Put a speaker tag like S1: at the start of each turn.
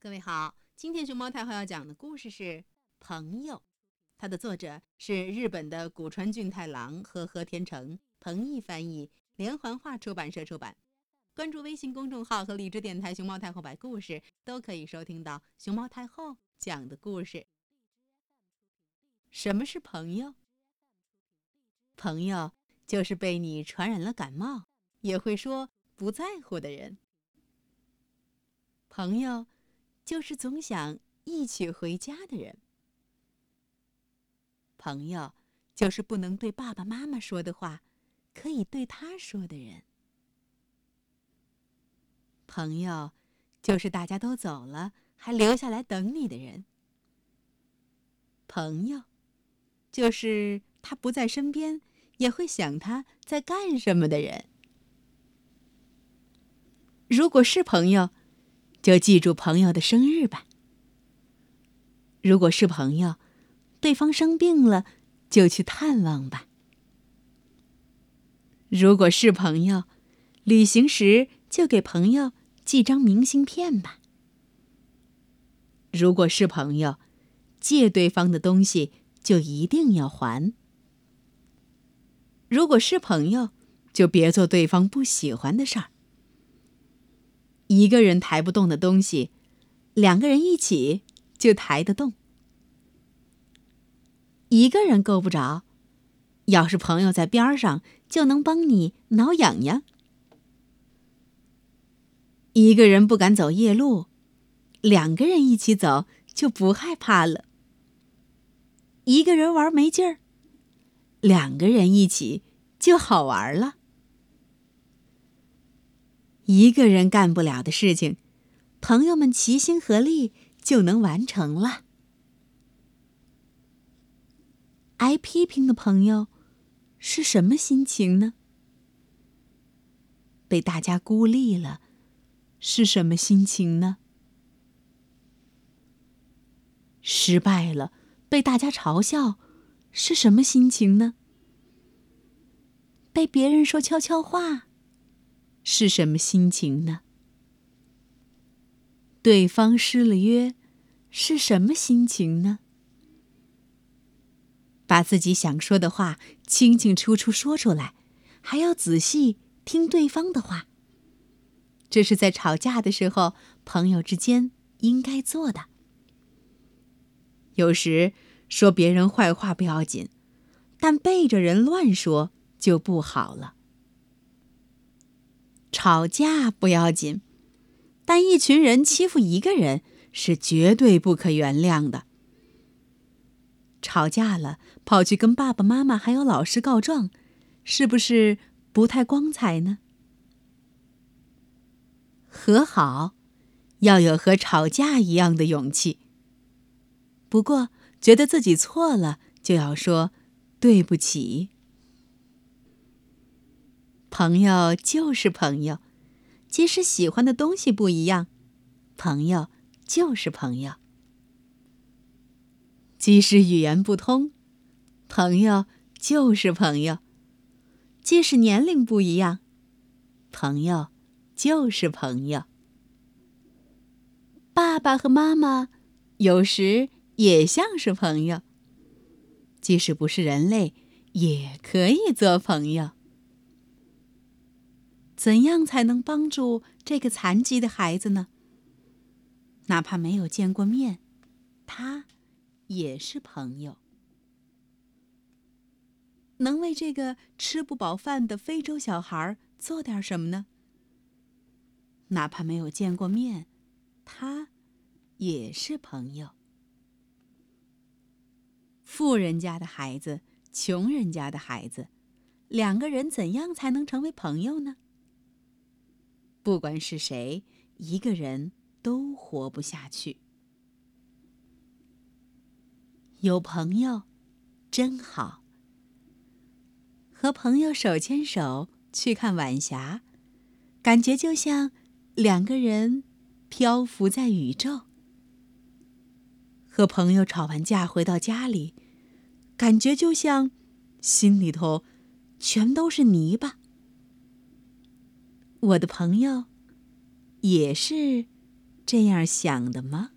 S1: 各位好，今天熊猫太后要讲的故事是《朋友》，它的作者是日本的古川俊太郎和和田成，彭毅翻译，连环画出版社出版。关注微信公众号和荔枝电台“熊猫太后”摆故事，都可以收听到熊猫太后讲的故事。什么是朋友？朋友就是被你传染了感冒，也会说不在乎的人。朋友。就是总想一起回家的人。朋友，就是不能对爸爸妈妈说的话，可以对他说的人。朋友，就是大家都走了还留下来等你的人。朋友，就是他不在身边也会想他在干什么的人。如果是朋友。就记住朋友的生日吧。如果是朋友，对方生病了，就去探望吧。如果是朋友，旅行时就给朋友寄张明信片吧。如果是朋友，借对方的东西就一定要还。如果是朋友，就别做对方不喜欢的事儿。一个人抬不动的东西，两个人一起就抬得动。一个人够不着，要是朋友在边上，就能帮你挠痒痒。一个人不敢走夜路，两个人一起走就不害怕了。一个人玩没劲儿，两个人一起就好玩了。一个人干不了的事情，朋友们齐心合力就能完成了。挨批评的朋友是什么心情呢？被大家孤立了是什么心情呢？失败了被大家嘲笑是什么心情呢？被别人说悄悄话。是什么心情呢？对方失了约，是什么心情呢？把自己想说的话清清楚楚说出来，还要仔细听对方的话。这是在吵架的时候，朋友之间应该做的。有时说别人坏话不要紧，但背着人乱说就不好了。吵架不要紧，但一群人欺负一个人是绝对不可原谅的。吵架了，跑去跟爸爸妈妈还有老师告状，是不是不太光彩呢？和好，要有和吵架一样的勇气。不过，觉得自己错了，就要说对不起。朋友就是朋友，即使喜欢的东西不一样，朋友就是朋友；即使语言不通，朋友就是朋友；即使年龄不一样，朋友就是朋友。爸爸和妈妈有时也像是朋友，即使不是人类，也可以做朋友。怎样才能帮助这个残疾的孩子呢？哪怕没有见过面，他也是朋友。能为这个吃不饱饭的非洲小孩做点什么呢？哪怕没有见过面，他也是朋友。富人家的孩子，穷人家的孩子，两个人怎样才能成为朋友呢？不管是谁，一个人都活不下去。有朋友，真好。和朋友手牵手去看晚霞，感觉就像两个人漂浮在宇宙。和朋友吵完架回到家里，感觉就像心里头全都是泥巴。我的朋友，也是这样想的吗？